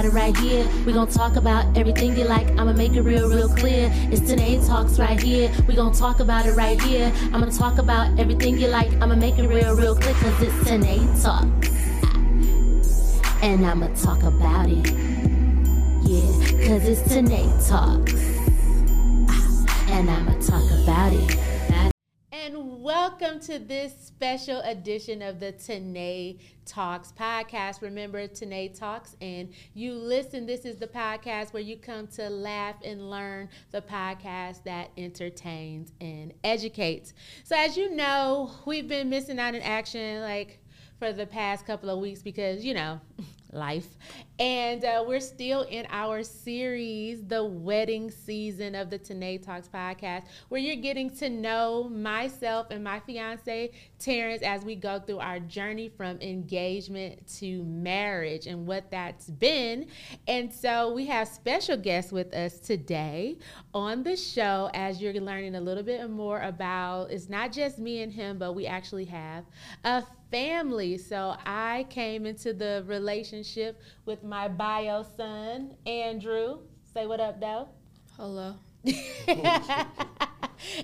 about it right here. We gon' talk about everything you like. I'ma make it real, real clear. It's Tanae Talks right here. We gon' talk about it right here. I'ma talk about everything you like. I'ma make it real, real clear. Cause it's Tanae Talks. And I'ma talk about it. Yeah, cause it's Tanae Talks. And I'ma talk about it. Welcome to this special edition of the Tanae Talks podcast. Remember, Tanae Talks, and you listen. This is the podcast where you come to laugh and learn, the podcast that entertains and educates. So, as you know, we've been missing out in action like for the past couple of weeks because, you know, life. And uh, we're still in our series, the wedding season of the Tanae Talks podcast, where you're getting to know myself and my fiance, Terrence, as we go through our journey from engagement to marriage and what that's been. And so we have special guests with us today on the show as you're learning a little bit more about it's not just me and him, but we actually have a family. So I came into the relationship with my bio son, Andrew. Say what up, though. Hello.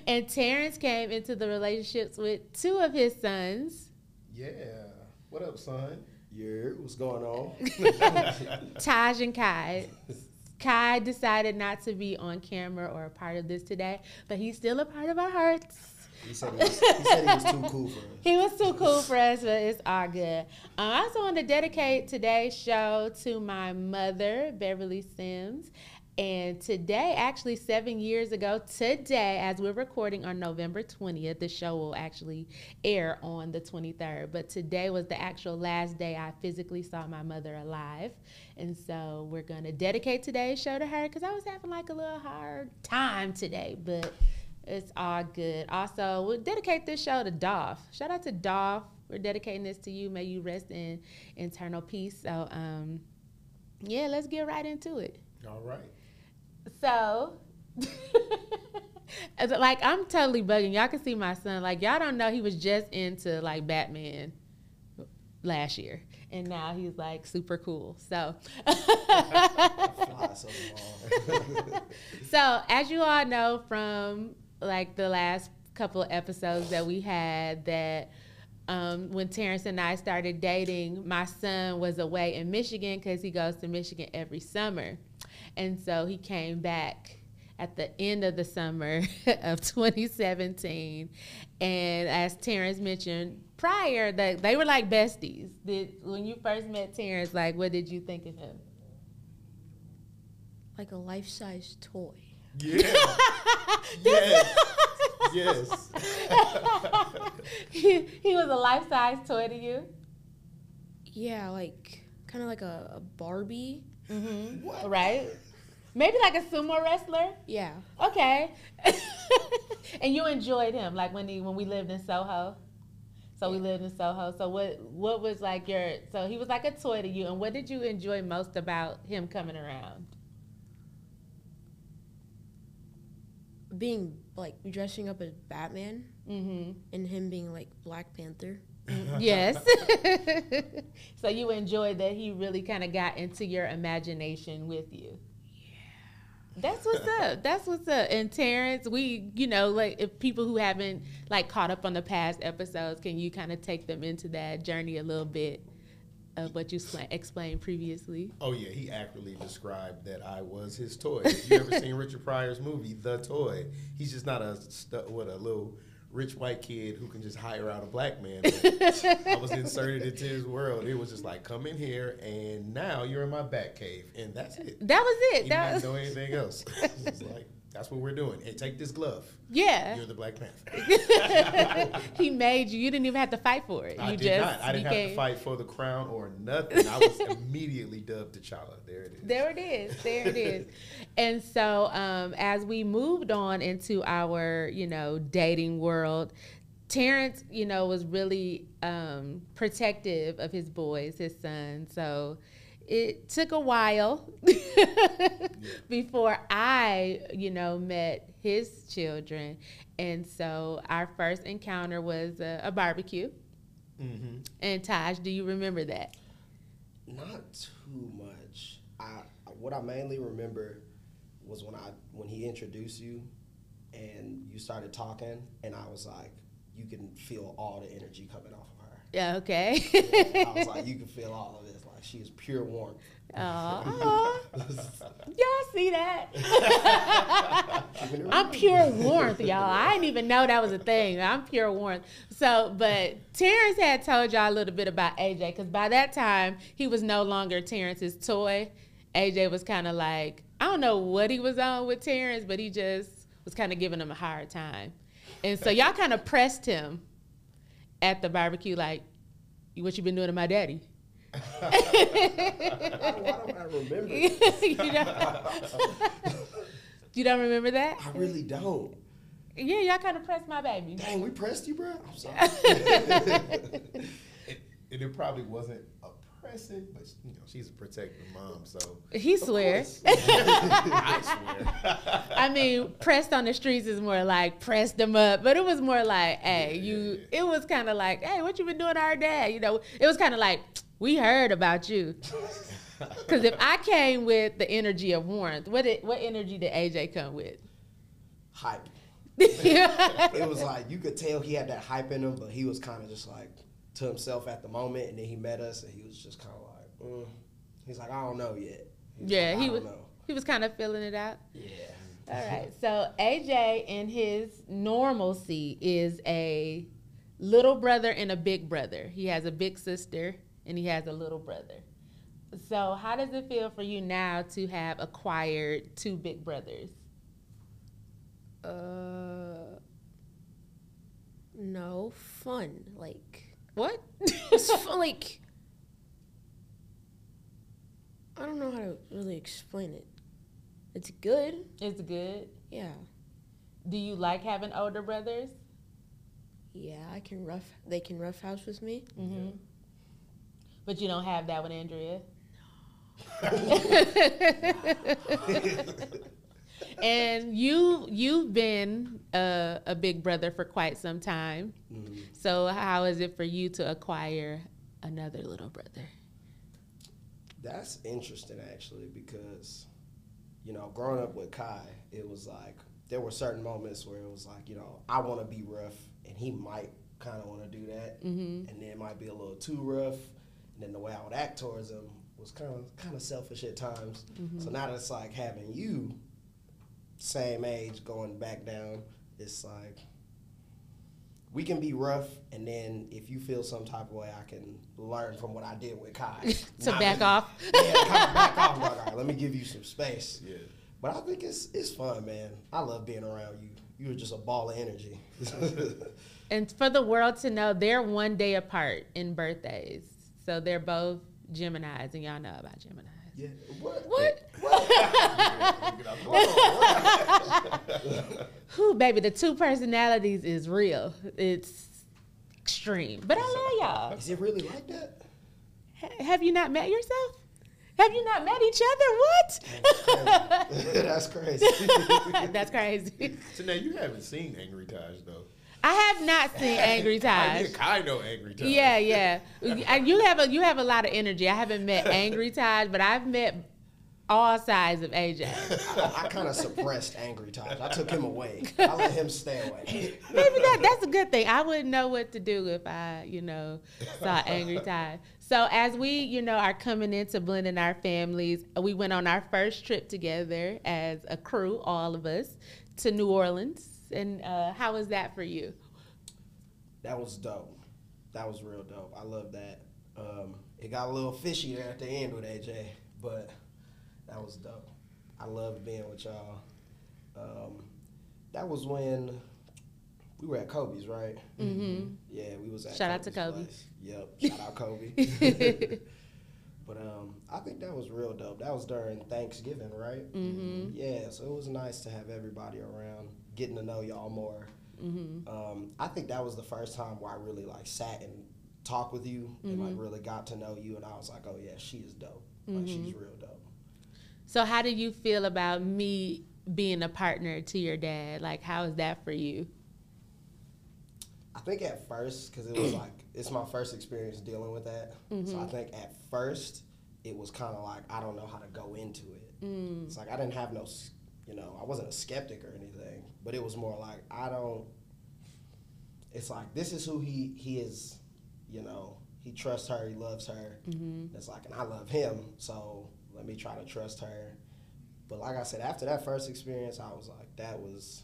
and Terrence came into the relationships with two of his sons. Yeah. What up, son? Yeah, what's going on? Taj and Kai. Kai decided not to be on camera or a part of this today, but he's still a part of our hearts. He said he was, he said he was too cool for us. He was too cool for us, but it's all good. Um, I also want to dedicate today's show to my mother, Beverly Sims. And today, actually, seven years ago, today, as we're recording on November 20th, the show will actually air on the 23rd. But today was the actual last day I physically saw my mother alive. And so we're going to dedicate today's show to her because I was having like a little hard time today. But it's all good. Also, we'll dedicate this show to Dolph. Shout out to Dolph. We're dedicating this to you. May you rest in eternal peace. So, um, yeah, let's get right into it. All right. So, like, I'm totally bugging. Y'all can see my son. Like, y'all don't know he was just into like Batman last year, and now he's like super cool. So, so as you all know from like the last couple of episodes that we had that um, when Terrence and I started dating, my son was away in Michigan because he goes to Michigan every summer. And so he came back at the end of the summer of 2017. And as Terrence mentioned prior, that they were like besties. Did, when you first met Terrence, like what did you think of him? Like a life size toy. Yeah. yes. yes. he, he was a life size toy to you? Yeah, like kind of like a, a Barbie. Mm-hmm. What? Right? Maybe like a sumo wrestler? Yeah. Okay. and you enjoyed him, like when he when we lived in Soho? So we lived in Soho. So what what was like your so he was like a toy to you and what did you enjoy most about him coming around? Being like dressing up as Batman mm-hmm. and him being like Black Panther. yes. so you enjoyed that he really kind of got into your imagination with you. Yeah. That's what's up. That's what's up. And Terrence, we, you know, like if people who haven't like caught up on the past episodes, can you kind of take them into that journey a little bit? Of what you explained previously. Oh yeah, he accurately described that I was his toy. If you ever seen Richard Pryor's movie, The Toy, he's just not a what a little rich white kid who can just hire out a black man. I was inserted into his world. It was just like, come in here, and now you're in my bat cave, and that's it. That was it. He that was... know anything else. it's like that's what we're doing. Hey, take this glove. Yeah. You're the Black Panther. he made you. You didn't even have to fight for it. I you did just not. I didn't became... have to fight for the crown or nothing. I was immediately dubbed T'Challa. There it is. There it is. There it is. And so um, as we moved on into our, you know, dating world, Terrence, you know, was really um, protective of his boys, his son. So it took a while before I, you know, met his children. And so our first encounter was a, a barbecue. Mm-hmm. And Taj, do you remember that? Not too much. I what I mainly remember was when I when he introduced you, and you started talking, and I was like, you can feel all the energy coming off of her. Yeah, okay. I was like, you can feel all of this. Like she is pure warmth. Aw. y'all see that? I'm pure warmth, y'all. I didn't even know that was a thing. I'm pure warmth. So, but Terrence had told y'all a little bit about AJ because by that time he was no longer Terrence's toy. AJ was kind of like I don't know what he was on with Terrence, but he just was kind of giving him a hard time. And so y'all kind of pressed him at the barbecue, like, "What you been doing to my daddy?" Oh, why don't I remember? you, don't, you don't remember that? I really don't. Yeah, y'all kind of pressed my baby. Dang, we pressed you, bro. I'm sorry. And, and it probably wasn't oppressive, but you know, she's a protective mom, so He swears. I swear. I mean, pressed on the streets is more like pressed them up, but it was more like, hey, you. It was kind of like, hey, what you been doing to our dad? You know, it was kind of like, we heard about you. Because if I came with the energy of warmth, what did, what energy did AJ come with? Hype. It was like you could tell he had that hype in him, but he was kind of just like to himself at the moment, and then he met us, and he was just kind of like, mm. he's like, I don't know yet. He's Yeah, like, he was. know. He was kind of feeling it out. Yeah. All right. So AJ in his normalcy is a little brother and a big brother. He has a big sister and he has a little brother. So how does it feel for you now to have acquired two big brothers? Uh, no fun. Like What? it's fun. Like I don't know how to really explain it. It's good. it's good. Yeah. Do you like having older brothers? Yeah, I can rough. They can rough house with me. Mm-hmm. But you don't have that with Andrea. and you you've been a, a big brother for quite some time. Mhm. So how is it for you to acquire another little brother? That's interesting actually because, you know, growing up with Kai, it was like there were certain moments where it was like, you know, I want to be rough, and he might kind of want to do that, Mm-hmm. and then it might be a little too rough, and then the way I would act towards him was kind of kind of selfish at times. So now that it's like having you, same age, going back down, it's like we can be rough, and then if you feel some type of way, I can learn from what I did with Kai To Not back really- off. yeah, kind of back off. Like, all right, let me give you some space. yeah. But I think it's it's fun, man. I love being around you. You're just a ball of energy. And for the world to know, they're one day apart in birthdays. So they're both Geminis, and y'all know about Geminis. Yeah. What? What? Who, baby, the two personalities is real. It's extreme. But I love y'all. Is it really like that? Ha- Have you not met yourself? Have you not met each other? What? That's crazy. That's crazy. So now you haven't seen Angry Taj though. I have not seen Angry I, Taj. yeah, I know Angry Taj. Yeah, yeah. And You have a you have a lot of energy. I haven't met Angry Taj, but I've met all sides of AJ. I, I kind of suppressed Angry Taj. I took him away. I let him stay away. Maybe that that's a good thing. I wouldn't know what to do if I, you know, saw Angry Tide. So as we, you know, are coming into blending our families, we went on our first trip together as a crew, all of us, to New Orleans. And uh, how was that for you? That was dope. That was real dope. I love that. Um, it got a little fishy there at the end with AJ, but that was dope. I loved being with y'all. Um, that was when we were at Kobe's, right? Mm-hmm. Yeah, we was at. Shout out to Kobe's Kobe. place. Yep, shout out Kobe. but um, I think that was real dope. That was during Thanksgiving, right? Mm-hmm. Yeah, so it was nice to have everybody around, getting to know y'all more. Mm-hmm. Um, I think that was the first time where I really like sat and talked with you and like really got to know you, and I was like, oh yeah, she is dope. Like she's real dope. So how do you feel about me being a partner to your dad? Like, how is that for you? I think at first, because it was like it's my first experience dealing with that. So I mm-hmm. think at first it was kind of like I don't know how to go into it. Mm. It's like I didn't have no, you know, I wasn't a skeptic or anything, but it was more like I don't. It's like this is who he he is, you know. He trusts her, he loves her. Mm-hmm. It's like, and I love him, so let me try to trust her. But like I said, after that first experience, I was like, that was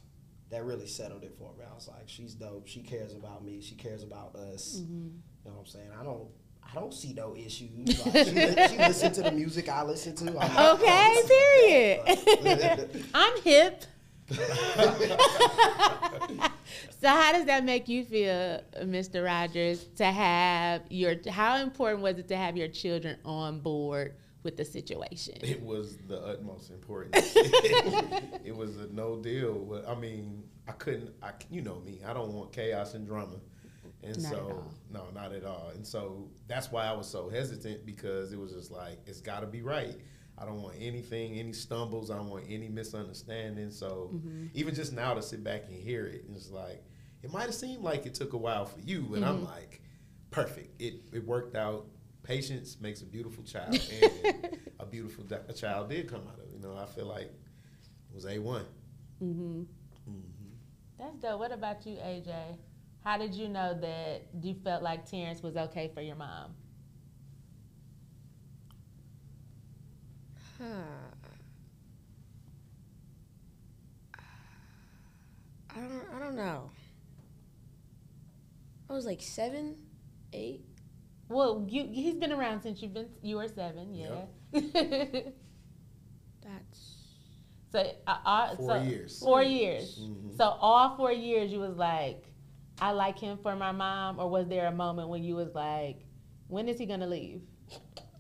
that really settled it for me. I was like, she's dope. She cares about me. She cares about us. Mm-hmm. You know what I'm saying? I don't. I don't see no issues. Like, she, li- she listen to the music I listen to. I'm Okay, period. I'm hip. so how does that make you feel, Mr. Rogers, to have your how important was it to have your children on board with the situation? It was the utmost important. it was a no deal. But, I mean, I couldn't. I you know me. I don't want chaos and drama, and Not so no, not at all. And so that's why I was so hesitant because it was just like it's got to be right. I don't want anything, any stumbles. I don't want any misunderstanding. So Mm-hmm. even just now to sit back and hear it, it's like it might have seemed like it took a while for you, and Mm-hmm. I'm like, perfect. It it worked out. Patience makes a beautiful child, and a beautiful di- a child did come out of it. You know, I feel like it was a one. Mm-hmm. That's dope. What about you, AJ? How did you know that you felt like Terrence was okay for your mom? Huh. I don't. I don't know. I was like seven, eight. Well, you he's been around since you've been you were seven, yeah. That's so uh, uh, Four so- years. Four years. Mhm. So all four years you was like, I like him for my mom, or was there a moment when you was like, when is he gonna leave?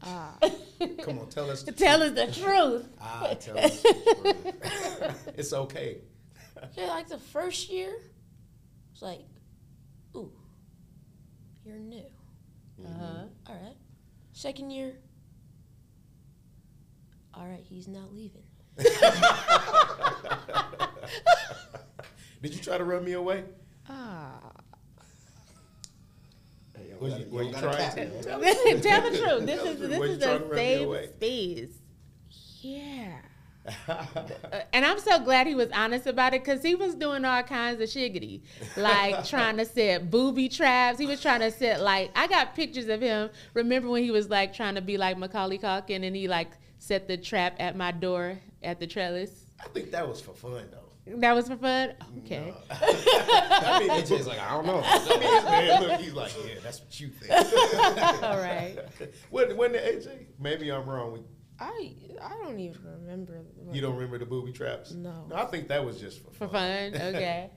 ah. Come on, tell us. the Tell truth. us the truth. Ah, tell us. the truth. it's okay. yeah, like the first year, it's like, ooh, you're new. Uh-huh. All right. Second year, all right, he's not leaving. Did you try to run me away? Ah. Hey, yo, Was you- were you gotta trying to? it. Tell the truth. This is the this truth. is Were you a trying to run me away? safe space. Yeah. And I'm so glad he was honest about it because he was doing all kinds of shiggity, like trying to set booby traps. He was trying to set like I got pictures of him. Remember when he was like trying to be like Macaulay Culkin and he like set the trap at my door at the trellis. I think that was for fun though. That was for fun. Okay. No. I mean, AJ's like, I don't know. I mean, look, he's like, yeah, that's what you think. All right. When, when the AJ? Maybe I'm wrong. We- I I don't even remember. You don't remember the booby traps? No. I think that was just for For fun. fun. Okay.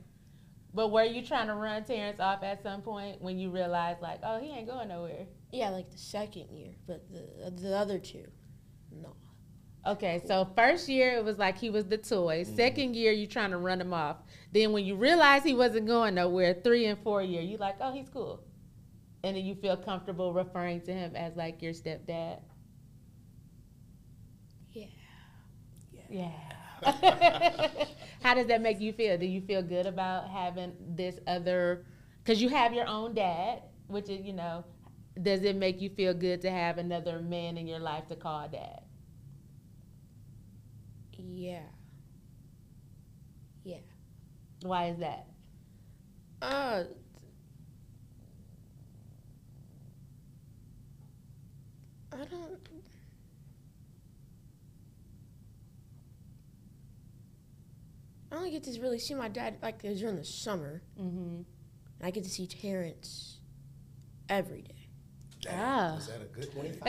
But were you trying to run Terrence off at some point when you realized like, oh, he ain't going nowhere? Yeah, like the second year, but the the other two, no. Okay, so first year it was like he was the toy. Mm-hmm. Second year you trying to run him off. Then when you realize he wasn't going nowhere, three and four year, you like, oh, he's cool. And then you feel comfortable referring to him as like your stepdad. Yeah. Yeah. How does that make you feel? Do you feel good about having this other? Because you have your own dad, which is you know. Does it make you feel good to have another man in your life to call dad? Yeah. Yeah. Why is that? Uh. I don't. I only get to really see my dad like it was during the summer. Mm-hmm. And I get to see Terrence every day. Damn, Ah. Was that a good 25.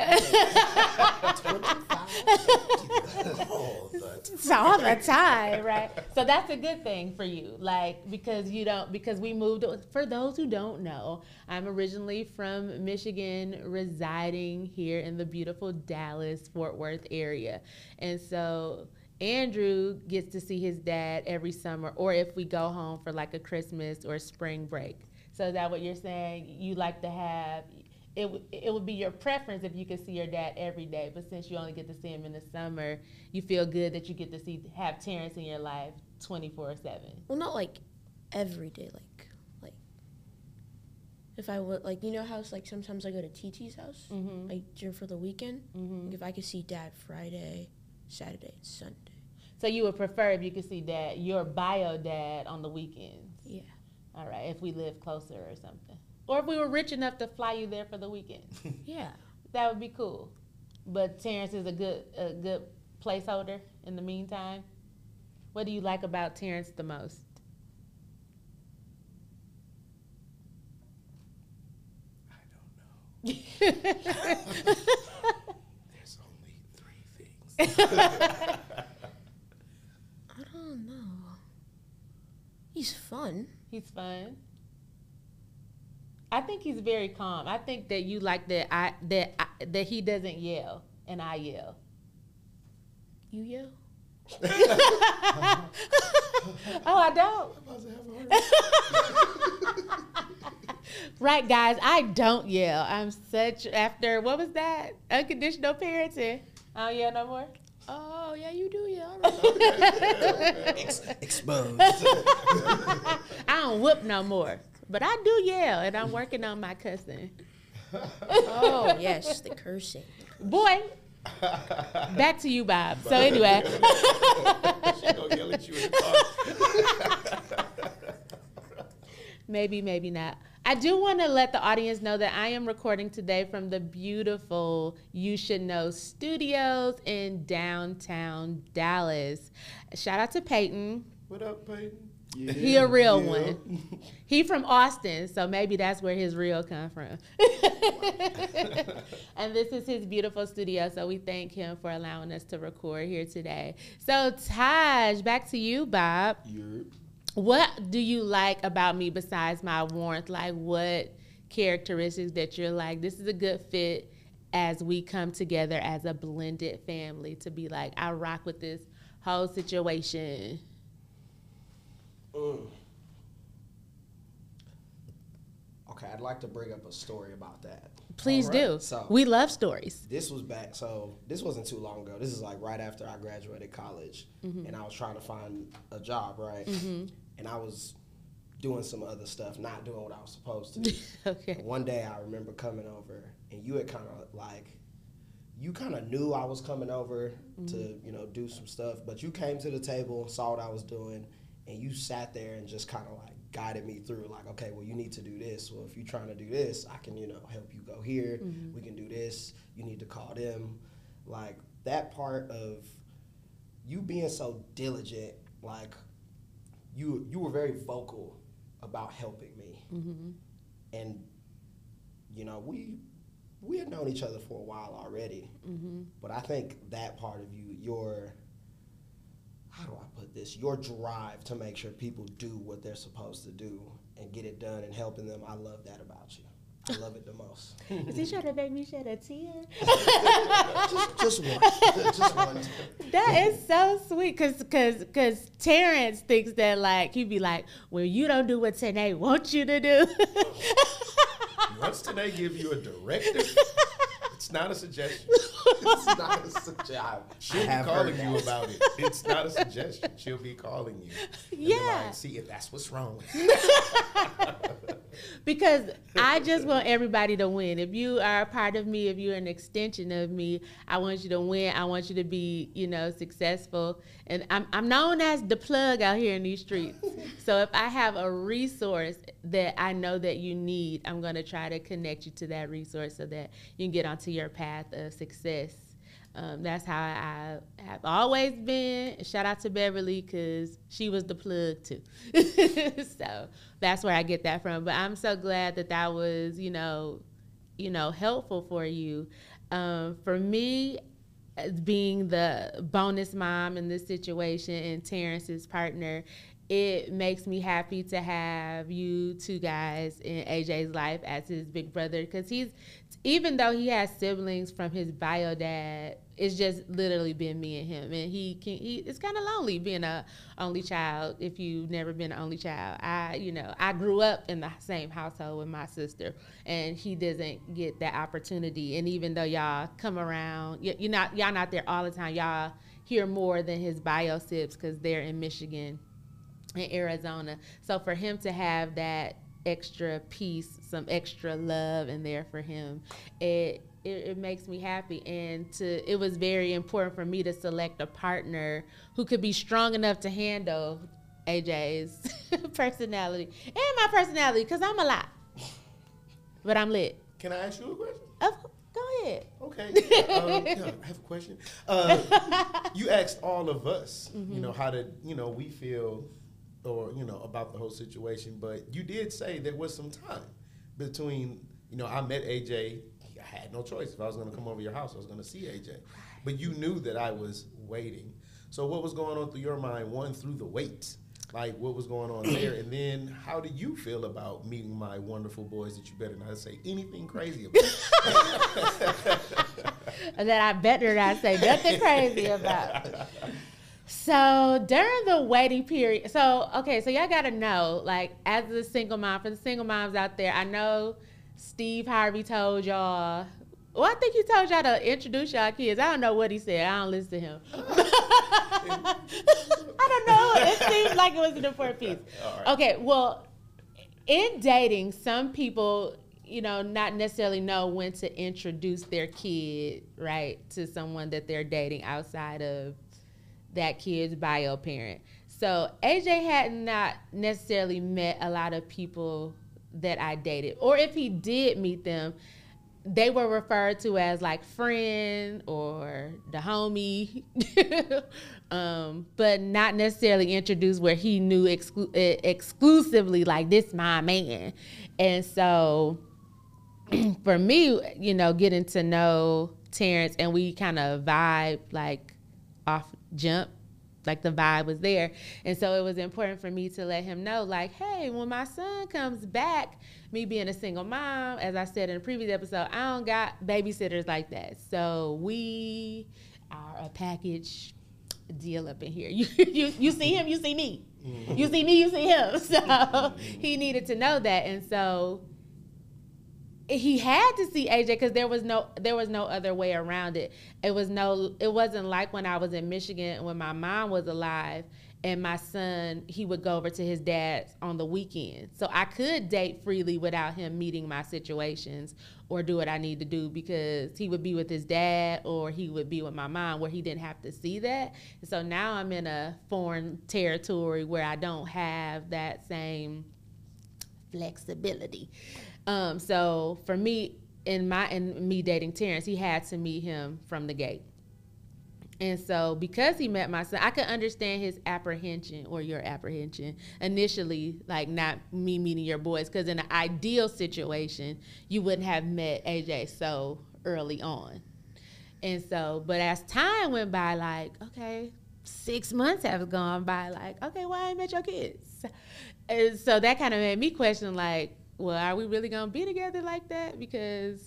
Oh, the So all the time, right? So that's a good thing for you, like because you don't because we moved. For those who don't know, I'm originally from Michigan, residing here in the beautiful Dallas Fort Worth area, and so. Andrew gets to see his dad every summer, or if we go home for like a Christmas or spring break. So is that what you're saying? You like to have it? It would be your preference if you could see your dad every day, but since you only get to see him in the summer, you feel good that you get to see have Terrence in your life twenty four seven. Well, not like every day, like like if I would like, you know how it's like sometimes I go to TT's house, Mm-hmm. like during for the weekend. Mm-hmm. Like, if I could see Dad Friday, Saturday, Sunday. So you would prefer if you could see dad, your bio dad, on the weekends. Yeah. All right, if we live closer or something, or if we were rich enough to fly you there for the weekend, Yeah. that would be cool. But Terrence is a good a good placeholder in the meantime. What do you like about Terrence the most? I don't know. There's only three things. I don't know. He's fun. He's fun. I think he's very calm. I think that you like that I that I, that he doesn't yell and I yell. You yell? oh, I don't. right, guys, I don't yell. I'm such after what was that? Unconditional parenting. I don't yell no more. Oh yeah, you do yell. All right. Ex- exposed. I don't whoop no more. But I do yell, and I'm working on my cussing. oh yes, the cursing. Boy, back to you, Bob. So anyway, she gonna yell at you in the car. maybe, maybe not. I do want to let the audience know that I am recording today from the beautiful You Should Know Studios in downtown Dallas. Shout out to Peyton. What up, Peyton? He a real one. He from Austin, so maybe that's where his real come from. and this is his beautiful studio, so we thank him for allowing us to record here today. So Taj, back to you, Bob. You're What do you like about me besides my warmth? Like what characteristics that you're like, this is a good fit as we come together as a blended family to be like, I rock with this whole situation. Mm. Okay, I'd like to bring up a story about that. Please right, do. so- we love stories. This was back, so this wasn't too long ago. This is like right after I graduated college, Mm-hmm. and I was trying to find a job, right? And I was doing some other stuff, not doing what I was supposed to do. okay. And one day I remember coming over, and you had kind of like, you kind of knew I was coming over to, mm-hmm. you know, do some stuff, but you came to the table, saw what I was doing, and you sat there and just kind of like guided me through, like, okay, well, you need to do this. Well, if you're trying to do this, I can, you know, help you go here. Mm-hmm. We can do this. You need to call them. Like, that part of you being so diligent, like, you you were very vocal about helping me. Mm-hmm. and you know we we had known each other for a while already. Mm-hmm. but i think that part of you your how do i put this? Your drive to make sure people do what they're supposed to do and get it done and helping them. I love that about you i love it the most Is he trying to make me shed a tear? just, just one just one That is so sweet, cause, cause, cause Terrence thinks that like he'd be like, "Well, you don't do what Tanae wants you to do." once Tanae give you a directive, it's not a suggestion. It's not a suggestion She'll be calling you about it. It's not a suggestion. She'll be calling you. And be Yeah. Like, See if that's what's wrong. because I just want everybody to win. If you are a part of me, if you're an extension of me, I want you to win. I want you to be, you know, successful. And I'm, I'm known as the plug out here in these streets. so if I have a resource that I know that you need, I'm going to try to connect you to that resource so that you can get onto your path of success. Um, that's how I have always been. Shout out to Beverly because she was the plug too. so that's where I get that from. But I'm so glad that that was, you know, you know, helpful for you. Um, for me, being the bonus mom in this situation and Terrence's partner, it makes me happy to have you two guys in AJ's life as his big brother because he's even though he has siblings from his bio dad, it's just literally been me and him, and he can. He it's kind of lonely being a only child if you've never been an only child. I you know I grew up in the same household with my sister, and he doesn't get that opportunity. And even though y'all come around, you're not y'all not there all the time. Y'all hear more than his bio sips because they're in Michigan in Arizona. So for him to have that extra peace, some extra love in there for him. It it, it makes me happy, and to it was very important for me to select a partner who could be strong enough to handle AJ's personality and my personality, because I'm a lot, but I'm lit. Can I ask you a question? Oh, go ahead. Okay. um, yeah, I have a question. Uh, you asked all of us, you know, how did you know we feel, or you know, about the whole situation. But you did say there was some time between, you know, I met AJ. I had no choice. If I was going to come over your house, I was going to see AJ. But you knew that I was waiting. So what was going on through your mind? One through the wait. Like what was going on there, and then how do you feel about meeting my wonderful boys that you better not say anything crazy about? And then I better not say nothing crazy about. So during the waiting period, so okay, so y'all gotta know, like as a single mom, for the single moms out there, I know Steve Harvey told y'all. Well, I think he told y'all to introduce y'all kids. I don't know what he said. I don't listen to him. I don't know. It seems like it was an important piece. Right. Okay, well, in dating, some people, you know, not necessarily know when to introduce their kid, right, to someone that they're dating outside of that kid's bio parent. So AJ had not necessarily met a lot of people that I dated, or if he did meet them, they were referred to as like friend or the homie, um, but not necessarily introduced where he knew exclu- exclusively like this my man. And so for me, you know, getting to know Terrence and we kind of vibe like off jump like the vibe was there. And so it was important for me to let him know like hey when my son comes back me being a single mom as i said in a previous episode i don't got babysitters like that. So we are a package deal up in here. You you, you see him you see me. You see me you see him. So he needed to know that. And so he had to see AJ because there was no there was no other way around it. It was no it wasn't like when I was in Michigan when my mom was alive and my son he would go over to his dad's on the weekend. So I could date freely without him meeting my situations or do what I need to do because he would be with his dad or he would be with my mom where he didn't have to see that. So now I'm in a foreign territory where I don't have that same flexibility. Um, so for me, in my in me dating Terrence, he had to meet him from the gate. And so because he met my son, I could understand his apprehension or your apprehension initially, like not me meeting your boys, because in an ideal situation, you wouldn't have met AJ so early on. And so, but as time went by, like, okay, six months have gone by, like, okay, why I ain't met your kids? And so that kind of made me question, like, well, are we really gonna be together like that? Because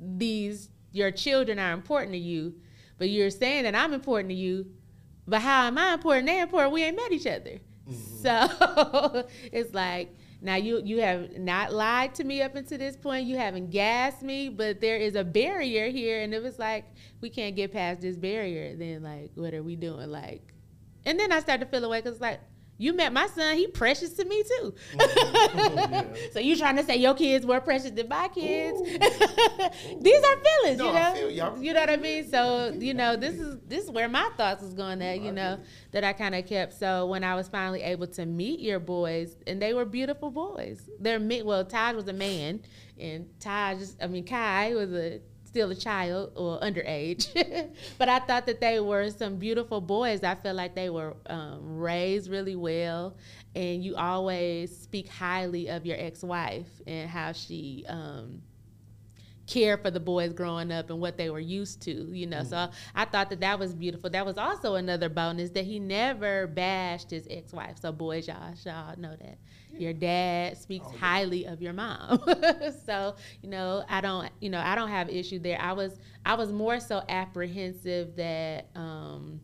these your children are important to you, but you're saying that I'm important to you, but how am I important? They important. We ain't met each other. Mm-hmm. So it's like now you you have not lied to me up until this point. You haven't gassed me, but there is a barrier here, and if it's like we can't get past this barrier, then like what are we doing? Like, and then I start to feel away because like you met my son, he precious to me too. so you trying to say your kids were precious than my kids? These are feelings, No, you know. feel you. You know what I mean? So you know, this is this is where my thoughts was going at, you know, that I kind of kept. So when I was finally able to meet your boys, and they were beautiful boys. They're me. Well, Taj was a man, and Taj, I mean Kai was a still a child or underage, but I thought that they were some beautiful boys. I feel like they were um, raised really well, and you always speak highly of your ex-wife and how she. Um, care for the boys growing up and what they were used to, you know. So I thought that that was beautiful. That was also another bonus that he never bashed his ex-wife. So boys, y'all, y'all know that your dad speaks highly of your mom. so you know, I don't, you know, I don't have issue there. I was, I was more so apprehensive that. um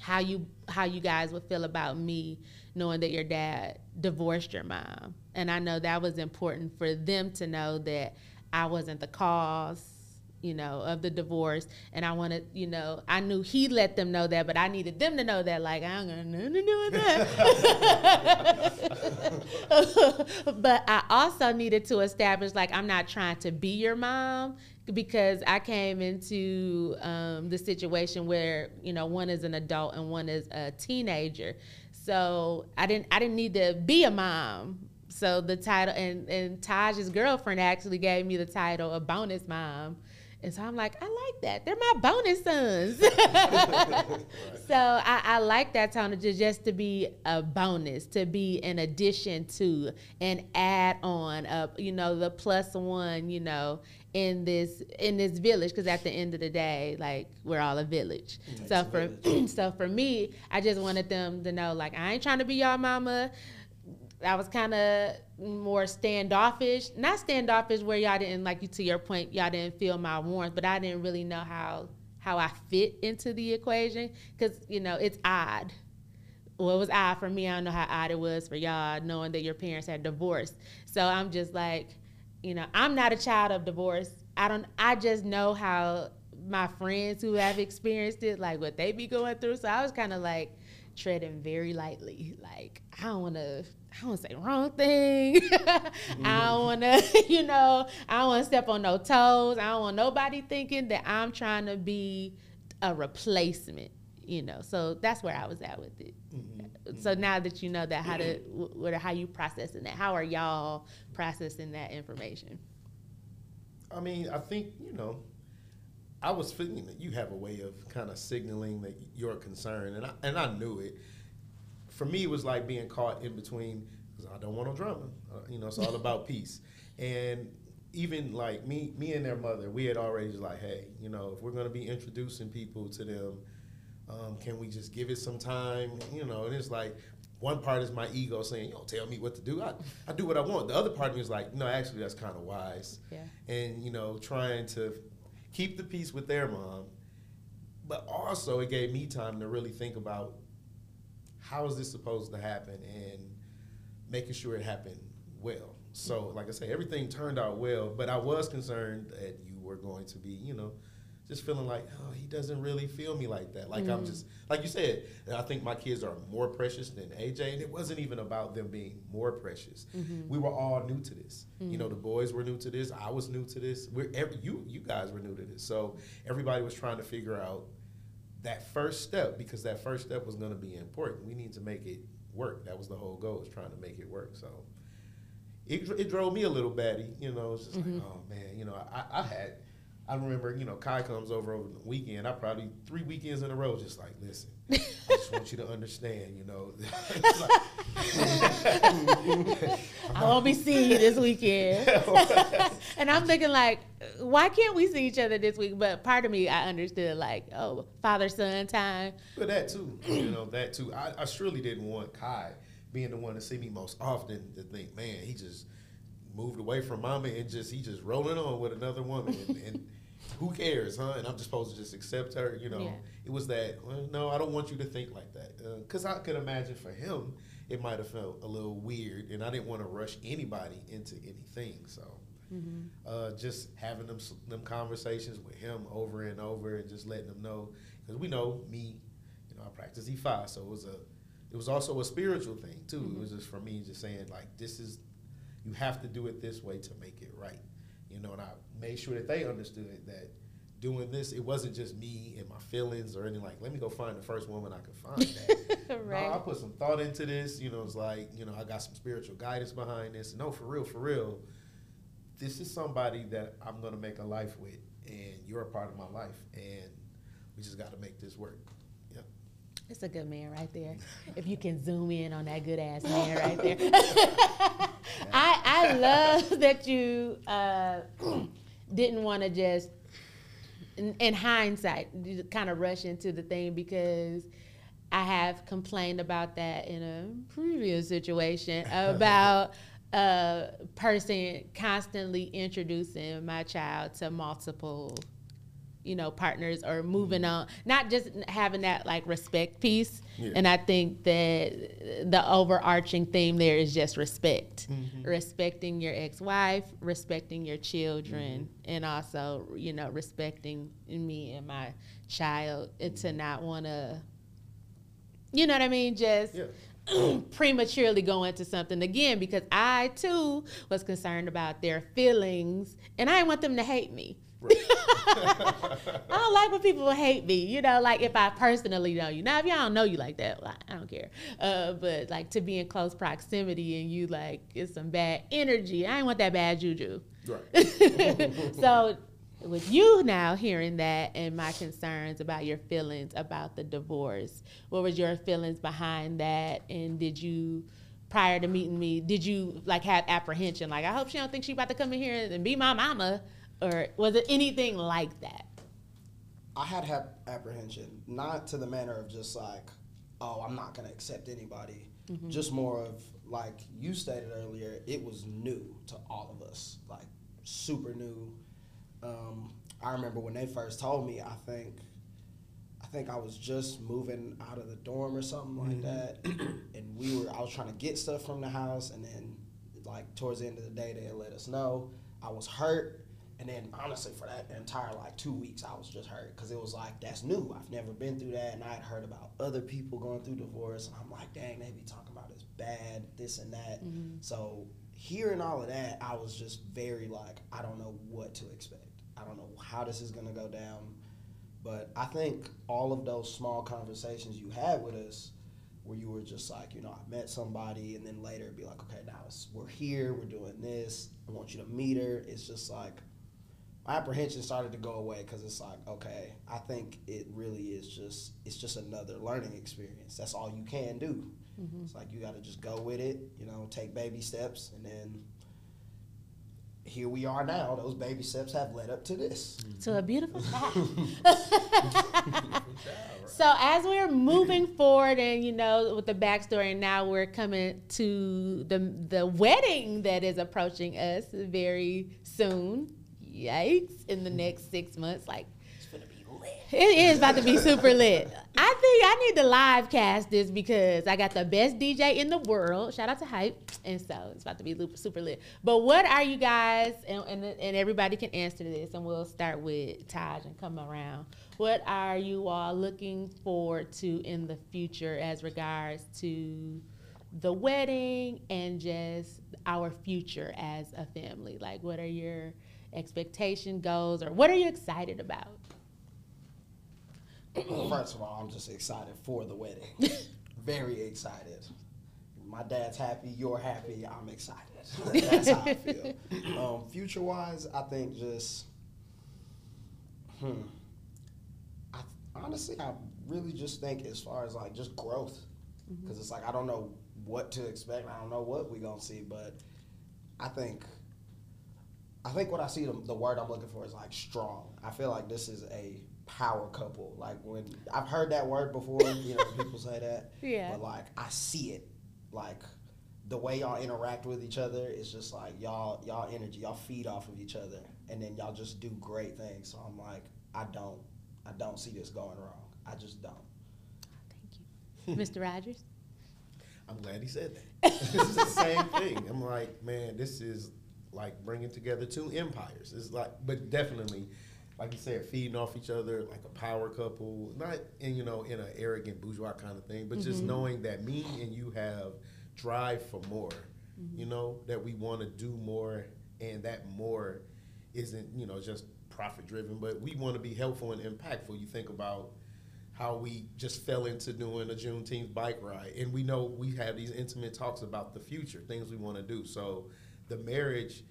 how you how you guys would feel about me knowing that your dad divorced your mom and i know that was important for them to know that i wasn't the cause you know, of the divorce. And I wanted, you know, I knew he let them know that, but I needed them to know that, like, I nothing to do with that. but I also needed to establish, like, I'm not trying to be your mom because I came into um, the situation where you know one is an adult and one is a teenager, so I didn't I didn't need to be a mom. So the title and and Taj's girlfriend actually gave me the title of bonus mom. And so I'm like, I like that. They're my bonus sons. so I, I, like that tone just, just to be a bonus, to be an addition to, an add on, uh, you know, the plus one, you know, in this in this village because at the end of the day like we're all a village so for so for me i just wanted them to know like i ain't trying to be y'all mama i was kind of more standoffish not standoffish where y'all didn't like you to your point y'all didn't feel my warmth but i didn't really know how how i fit into the equation because you know it's odd well, it was odd for me. I don't know how odd it was for y'all knowing that your parents had divorced. So I'm just like, you know, I'm not a child of divorce. I don't I just know how my friends who have experienced it, like what they be going through. So I was kind of like treading very lightly. Like I don't want to, I don't want to say wrong thing. I don't want to, you know, I don't want to step on no toes. I don't want nobody thinking that I'm trying to be a replacement. You know, so that's where I was at with it. Mm-hmm. So mm-hmm. now that you know that, how to, mm-hmm. what, how you processing that? How are y'all processing that information? I mean, I think you know, I was feeling that you have a way of kind of signaling that you're concerned, and I and I knew it. For me, it was like being caught in between because I don't want no drama. Uh, you know, it's all about peace. And even like me, me and their mother, we had already just like, hey, you know, if we're gonna be introducing people to them, um, can we just give it some time? You know, and it's like one part is my ego saying, "You don't tell me what to do. I, I do what I want." The other part of me is like, "No, actually, that's kind of wise." Yeah. And you know, trying to keep the peace with their mom, but also it gave me time to really think about how is this supposed to happen and making sure it happened well. So, like I say, everything turned out well, but I was concerned that you were going to be, you know, just feeling like, oh, he doesn't really feel me like that. Like mm. I'm just, like you said, I think my kids are more precious than AJ, and it wasn't even about them being more precious. Mm-hmm. We were all new to this. Mm-hmm. You know, the boys were new to this. I was new to this. We're every, you, you guys were new to this. So everybody was trying to figure out that first step because that first step was going to be important. We need to make it work. That was the whole goal, was trying to make it work. So it, it drove me a little batty. You know, it's just mm-hmm. like, oh man, you know, I, I had I remember, you know, Kai comes over over the weekend. I probably three weekends in a row, just like, listen, I just want you to understand, you know. I won't be seeing you this weekend. and I'm thinking like, why can't we see each other this week? But part of me, I understood like, oh, father son time. But that too, you know, that too. I, I surely didn't want Kai being the one to see me most often to think, man, he just moved away from mama and just he just rolling on with another woman and, and who cares, huh? And I'm just supposed to just accept her, you know. Yeah. It was that. Well, no, I don't want you to think like that, because uh, I could imagine for him it might have felt a little weird, and I didn't want to rush anybody into anything. So, mm-hmm. uh, just having them them conversations with him over and over, and just letting them know, because we know me, you know, I practice Ifa, so it was a, it was also a spiritual thing too. Mm-hmm. It was just for me, just saying like, this is, you have to do it this way to make it right you know, and I made sure that they understood that doing this, it wasn't just me and my feelings or anything like, let me go find the first woman I could find. right. No, I put some thought into this, you know, it's like, you know, I got some spiritual guidance behind this. No, for real, for real, this is somebody that I'm going to make a life with, and you're a part of my life, and we just got to make this work. Yep. It's a good man right there. if you can zoom in on that good ass man right there. I, I love that you uh, didn't want to just, in, in hindsight, kind of rush into the thing because I have complained about that in a previous situation about a person constantly introducing my child to multiple you know partners or moving mm-hmm. on not just having that like respect piece. Yeah. and i think that the overarching theme there is just respect. Mm-hmm. Respecting your ex-wife respecting your children mm-hmm. and also you know respecting me and my child and to not want to you know what i mean? Just Yeah. prematurely go into something. Again because I too was concerned about their feelings and I didn't want them to hate me. I don't like when people hate me, you know, like if I personally know you. Now, if y'all don't know you like that, well, I don't care. Uh, but like to be in close proximity and you like it's some bad energy. I ain't want that bad juju. Right. so with you now hearing that and my concerns about your feelings about the divorce what was your feelings behind that and did you prior to meeting me did you like have apprehension like i hope she don't think she about to come in here and be my mama or was it anything like that I had hap- apprehension, not to the manner of just like, oh, I'm not gonna accept anybody. Just more of like you stated earlier, it was new to all of us, like super new. Um, I remember when they first told me. I think, I think I was just moving out of the dorm or something like that, and we were. I was trying to get stuff from the house, and then like towards the end of the day, they let us know I was hurt. And then honestly, for that entire like two weeks, I was just hurt because it was like that's new. I've never been through that, and I had heard about other people going through divorce, and I'm like, dang, they be talking about it's bad, this and that. Mm-hmm. So hearing all of that, I was just very like, I don't know what to expect. I don't know how this is gonna go down. But I think all of those small conversations you had with us, where you were just like, you know, I met somebody, and then later be like, okay, now it's, we're here, we're doing this. I want you to meet her. It's just like my apprehension started to go away because it's like, okay, I think it really is just it's just another learning experience. That's all you can do. Mm-hmm. It's like you got to just go with it, you know, take baby steps, and then here we are now. Those baby steps have led up to this. to a beautiful spot. so as we're moving forward and you know with the backstory and now we're coming to the the wedding that is approaching us very soon yikes in the next six months like It's gonna be lit. it is about to be super lit. I think I need to live cast this because I got the best DJ in the world. Shout out to Hype. And so it's about to be super lit. But what are you guys, and, and, and everybody can answer this, and we'll start with Taj and come around. What are you all looking forward to in the future as regards to the wedding and just our future as a family? Like, what are your expectation goals, or what are you excited about? First of all, I'm just excited for the wedding. Very excited. My dad's happy, you're happy, I'm excited. That's how I feel. Um, future wise, I think just, hmm. I honestly, I really just think as far as like just growth, because it's like I don't know what to expect. I don't know what we're gonna see, but I think I think what I see the, the word I'm looking for is like strong. I feel like this is a power couple. Like when I've heard that word before, you know, people say that. Yeah. But like I see it. Like the way y'all interact with each other is just like y'all y'all energy, y'all feed off of each other and then y'all just do great things. So I'm like, I don't I don't see this going wrong. I just don't. Thank you. Mr. Rogers? I'm glad he said that. this is the same thing. I'm like, man, this is like bringing together two empires. It's like, but definitely, like you said, feeding off each other like a power couple. Not in you know in an arrogant bourgeois kind of thing, but just mm-hmm. knowing that me and you have drive for more. Mm-hmm. You know that we want to do more, and that more isn't you know just profit driven, but we want to be helpful and impactful. You think about how we just fell into doing a Juneteenth bike ride, and we know we have these intimate talks about the future, things we want to do. So, the marriage,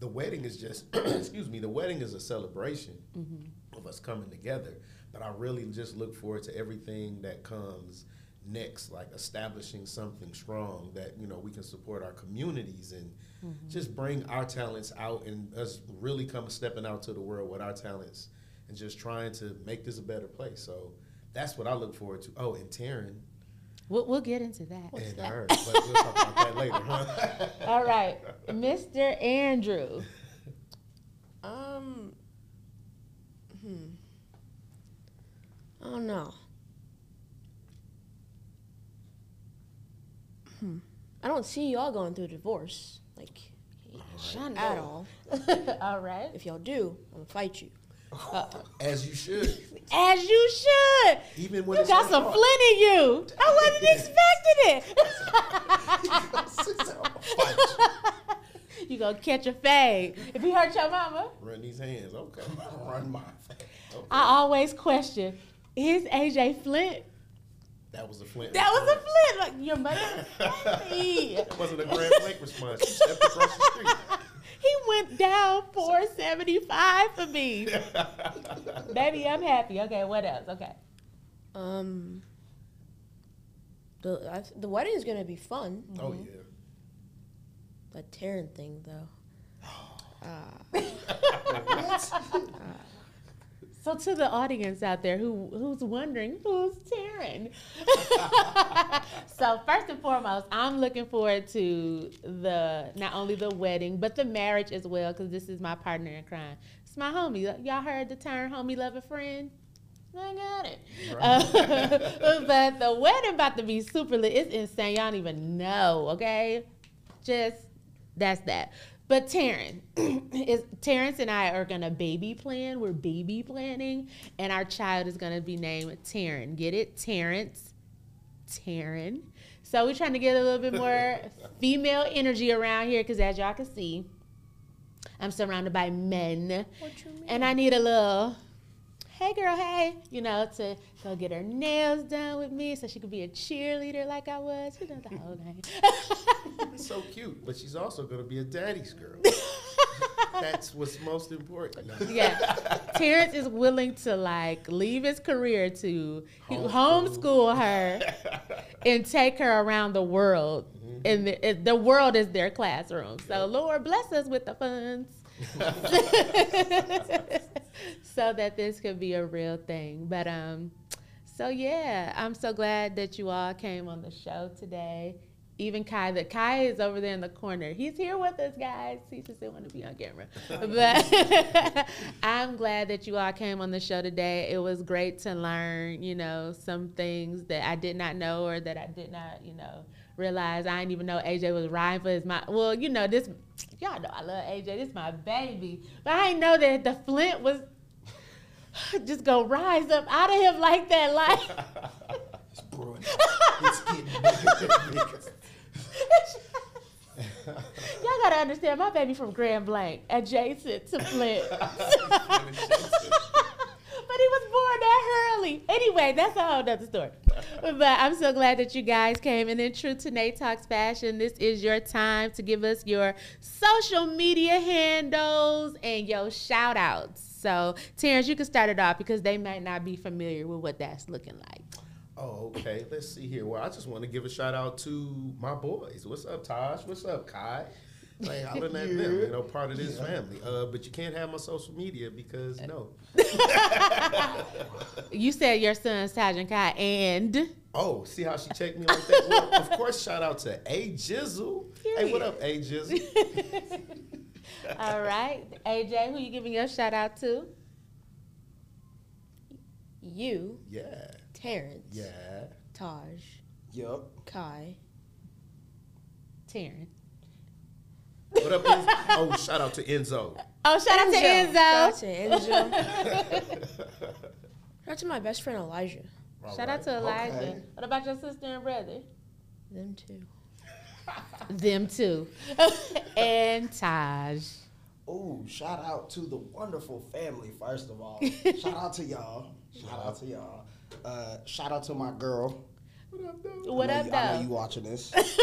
the wedding is just, excuse me, the wedding is a celebration mm-hmm. of us coming together. But I really just look forward to everything that comes next, like establishing something strong that you know we can support our communities and mm-hmm. just bring our talents out and us really come stepping out to the world with our talents and just trying to make this a better place. So that's what I look forward to. Oh, and Taryn We'll, we'll get into that. and her, but we'll talk about that later, huh? All right, Mr. Andrew. Um, hmm. I don't. Hmm. I don't see y'all going through a divorce. Like, at all. All right. If y'all do, I'm gonna fight you. Uh, As you should. As you should. Even when You got some fault. flint in you. I wasn't expecting it. you gonna catch a fade. If he hurt your mama, Run these hands. Okay. Run my. Okay. I always question, is AJ Flint? That was a flint. That was a. Flint. Like your mother. That wasn't a Grand Blanc response. You stepped across the street. He went down 475 for me. Baby, I'm happy. Okay, what else? Okay. Um, the I, the wedding is gonna be fun. Oh mm-hmm. yeah. That Taryn thing, though. Uh, uh, So to the audience out there who who's wondering who's Taryn. so first and foremost, I'm looking forward to the not only the wedding but the marriage as well because this is my partner in crime. It's my homie. Y'all heard the term homie, lover, friend. I got it. Uh, but the wedding about to be super lit. It's insane. Y'all don't even know. Okay, just that's that. But Taryn, is Terrence and I are gonna baby plan. We're baby planning, and our child is gonna be named Taryn. Get it, Terrence, Taryn. So we're trying to get a little bit more female energy around here, because as y'all can see, I'm surrounded by men, and I need a little. Hey girl, hey, you know, to go get her nails done with me so she could be a cheerleader like I was. You know the whole thing. It's so cute, but she's also going to be a daddy's girl. That's what's most important. yeah. Terrence is willing to like leave his career to Homeschool. homeschool her and take her around the world. Mm-hmm. And the, the world is their classroom. So Lord bless us with the funds. So that this could be a real thing. But um so yeah, I'm so glad that you all came on the show today. Even Kai, that Kai is over there in the corner. He's here with us, guys. He just didn't want to be on camera. But I'm glad that you all came on the show today. It was great to learn, you know, some things that I did not know or that I did not, you know, realize. I didn't even know AJ was riding for his mom. Well, you know, this, y'all know I love AJ. This is my baby. But I didn't know that the Flint was just gonna rise up out of him like that. Like, It's brewing. It's getting bigger y'all gotta understand, my baby from Grand Blanc, adjacent to Flint. But he was born that early. Anyway, that's a whole other story. But I'm so glad that you guys came. And in true Tanae Talks fashion, this is your time to give us your social media handles and your shout outs. So, Terrence, you can start it off because they might not be familiar with what that's looking like. Oh, okay. Let's see here. Well, I just want to give a shout out to my boys. What's up, Taj? What's up, Kai? Like hollering at them, you know, part of this family. Uh, but you can't have my social media because no. You said your son, Sergeant Kai, and Oh, see how she checked me like that? Well, of course, shout out to A Jizzle. Hey, what up, A Jizzle? all right, AJ, who you giving your shout out to? You, Yeah, Terrence, yeah. Taj, Yup. Kai. Terrence. What up, Enzo? Oh, shout out to Enzo. Oh, shout out to Enzo. Shout out to Enzo. Shout out to my best friend Elijah. All Shout right. out to Elijah. Okay. What about your sister and brother? Them too. Them too. and Taj. Ooh, shout out to the wonderful family, first of all. shout out to y'all. Shout out to y'all. Uh, shout out to my girl. What I know up, you, I know you watching this.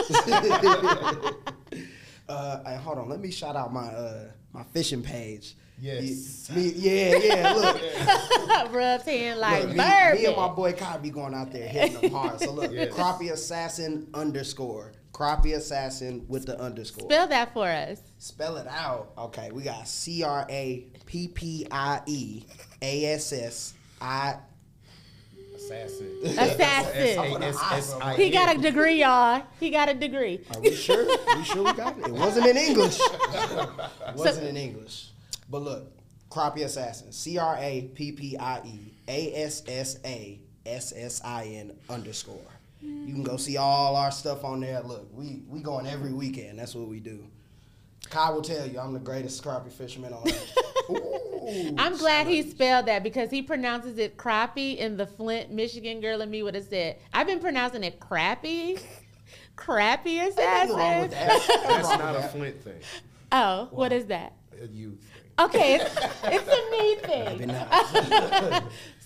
uh, and hold on, let me shout out my uh, my fishing page. Yes. Me, yeah, yeah. Look, Rubbed hand like look me, me and my boy Kai be going out there hitting them hard. So look, Yes. crappie assassin underscore crappie assassin with the underscore. Spell that for us. Spell it out. Okay, we got C R A P P I E A S S I. Assassin. Assassin. S-A-S-S-I-N. He got a degree, y'all. He got a degree. Are we sure? we sure we got it? It wasn't in English. It wasn't in English. But look, crappie assassin. C R A P P I E A S S A S S I N underscore. You can go see all our stuff on there. Look, we we going every weekend. That's what we do. Kai will tell you I'm the greatest crappie fisherman on earth. Ooh, I'm glad he spelled that because he pronounces it crappie, and the Flint, Michigan girl and me would have said, I've been pronouncing it crappy. Crappy Nothing wrong with assassin. that. That's Nothing not a. Flint thing. Oh, what is that? A you thing. Okay, it's, it's a me Maybe thing.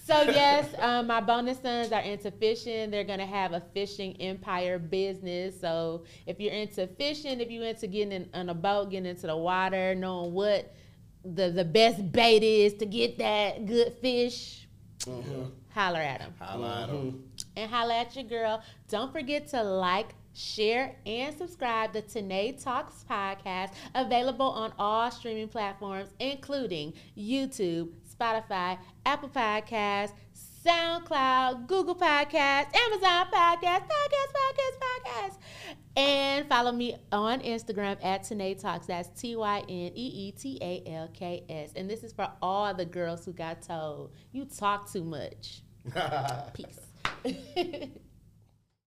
Not. So yes, um, my bonus sons are into fishing. They're gonna have a fishing empire business. So if you're into fishing, if you're into getting in, on a boat, getting into the water, knowing what the the best bait is to get that good fish, holler at them Holler at at 'em. and holler at your girl. Don't forget to like, share, and subscribe to Tanae Talks podcast, available on all streaming platforms, including YouTube, Spotify, Apple Podcasts, SoundCloud, Google Podcasts, Amazon Podcasts, Podcast, Podcast, Podcast. And follow me on Instagram at Tanae Talks. That's T Y N E E T A L K S. And this is for all the girls who got told you talk too much. Peace.